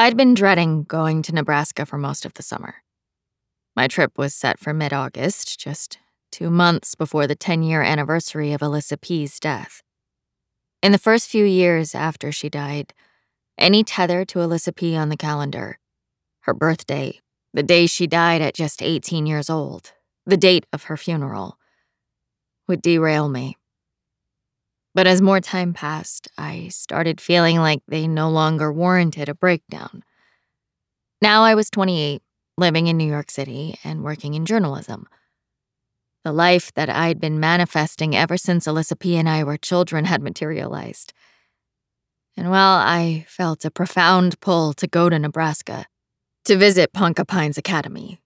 I'd been dreading going to Nebraska for most of the summer. My trip was set for mid August, just two months before the 10 year anniversary of Elissa P.'s death. In the first few years after she died, any tether to Elissa P. on the calendar, her birthday, the day she died at just 18 years old, the date of her funeral, would derail me. But as more time passed, I started feeling like they no longer warranted a breakdown. Now I was 28, living in New York City and working in journalism. The life that I'd been manifesting ever since Elissa P and I were children had materialized. And while I felt a profound pull to go to Nebraska, to visit Ponca Pines Academy,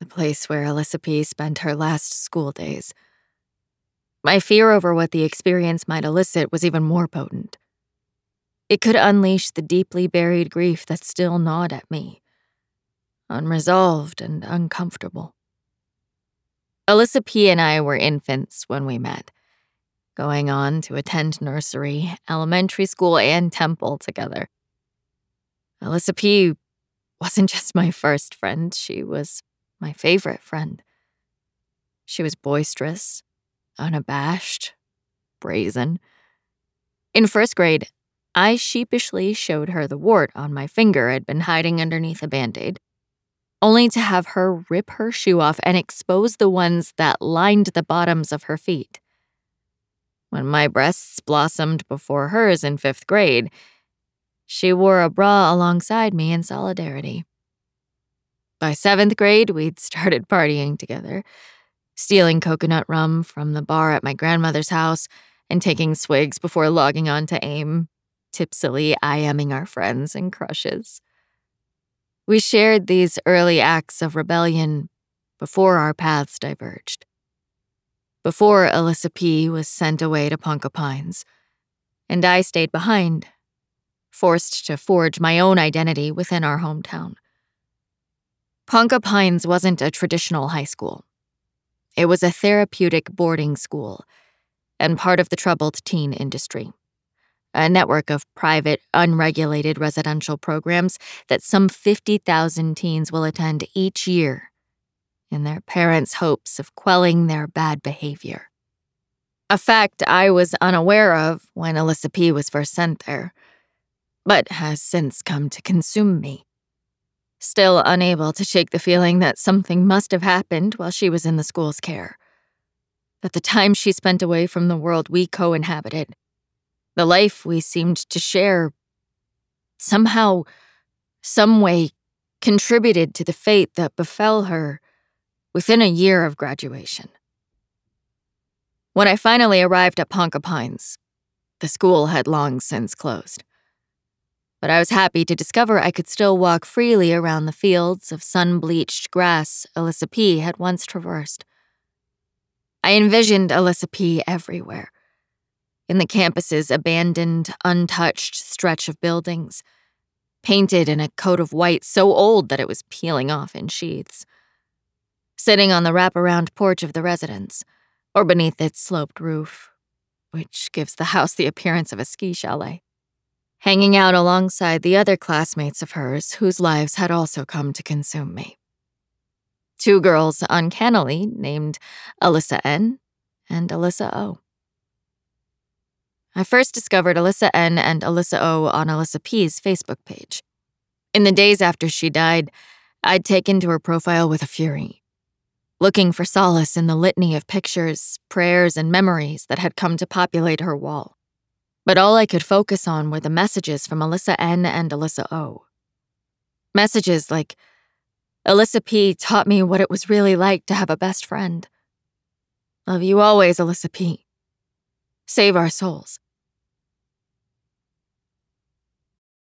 the place where Alyssa P spent her last school days, my fear over what the experience might elicit was even more potent. It could unleash the deeply buried grief that still gnawed at me, unresolved and uncomfortable. Elissa P. and I were infants when we met, going on to attend nursery, elementary school, and temple together. Elissa P. wasn't just my first friend, she was my favorite friend. She was boisterous, unabashed, brazen. In first grade, I sheepishly showed her the wart on my finger I'd been hiding underneath a band aid only to have her rip her shoe off and expose the ones that lined the bottoms of her feet. When my breasts blossomed before hers in fifth grade, she wore a bra alongside me in solidarity. By seventh grade, we'd started partying together, stealing coconut rum from the bar at my grandmother's house and taking swigs before logging on to AIM, tipsily IMing our friends and crushes. We shared these early acts of rebellion before our paths diverged. Before Elissa P. was sent away to Ponca Pines, and I stayed behind, forced to forge my own identity within our hometown. Ponca Pines wasn't a traditional high school. It was a therapeutic boarding school and part of the troubled teen industry a network of private, unregulated residential programs that some 50,000 teens will attend each year in their parents' hopes of quelling their bad behavior. A fact I was unaware of when Elissa P. was first sent there, but has since come to consume me. Still unable to shake the feeling that something must have happened while she was in the school's care. That the time she spent away from the world we co inhabited the life we seemed to share, somehow, some way, contributed to the fate that befell her within a year of graduation. When I finally arrived at Ponca Pines, the school had long since closed. But I was happy to discover I could still walk freely around the fields of sun bleached grass Elissa P. had once traversed. I envisioned Elissa P. everywhere in the campus's abandoned, untouched stretch of buildings, painted in a coat of white so old that it was peeling off in sheaths. Sitting on the wraparound porch of the residence, or beneath its sloped roof, which gives the house the appearance of a ski chalet. Hanging out alongside the other classmates of hers whose lives had also come to consume me. Two girls uncannily named Alyssa N and Alyssa O. I first discovered Alyssa N and Alyssa O on Elissa P's Facebook page. In the days after she died, I'd taken to her profile with a fury, looking for solace in the litany of pictures, prayers, and memories that had come to populate her wall. But all I could focus on were the messages from Alyssa N and Alyssa O. Messages like, Elissa P taught me what it was really like to have a best friend. Love you always, Elissa P. Save our souls.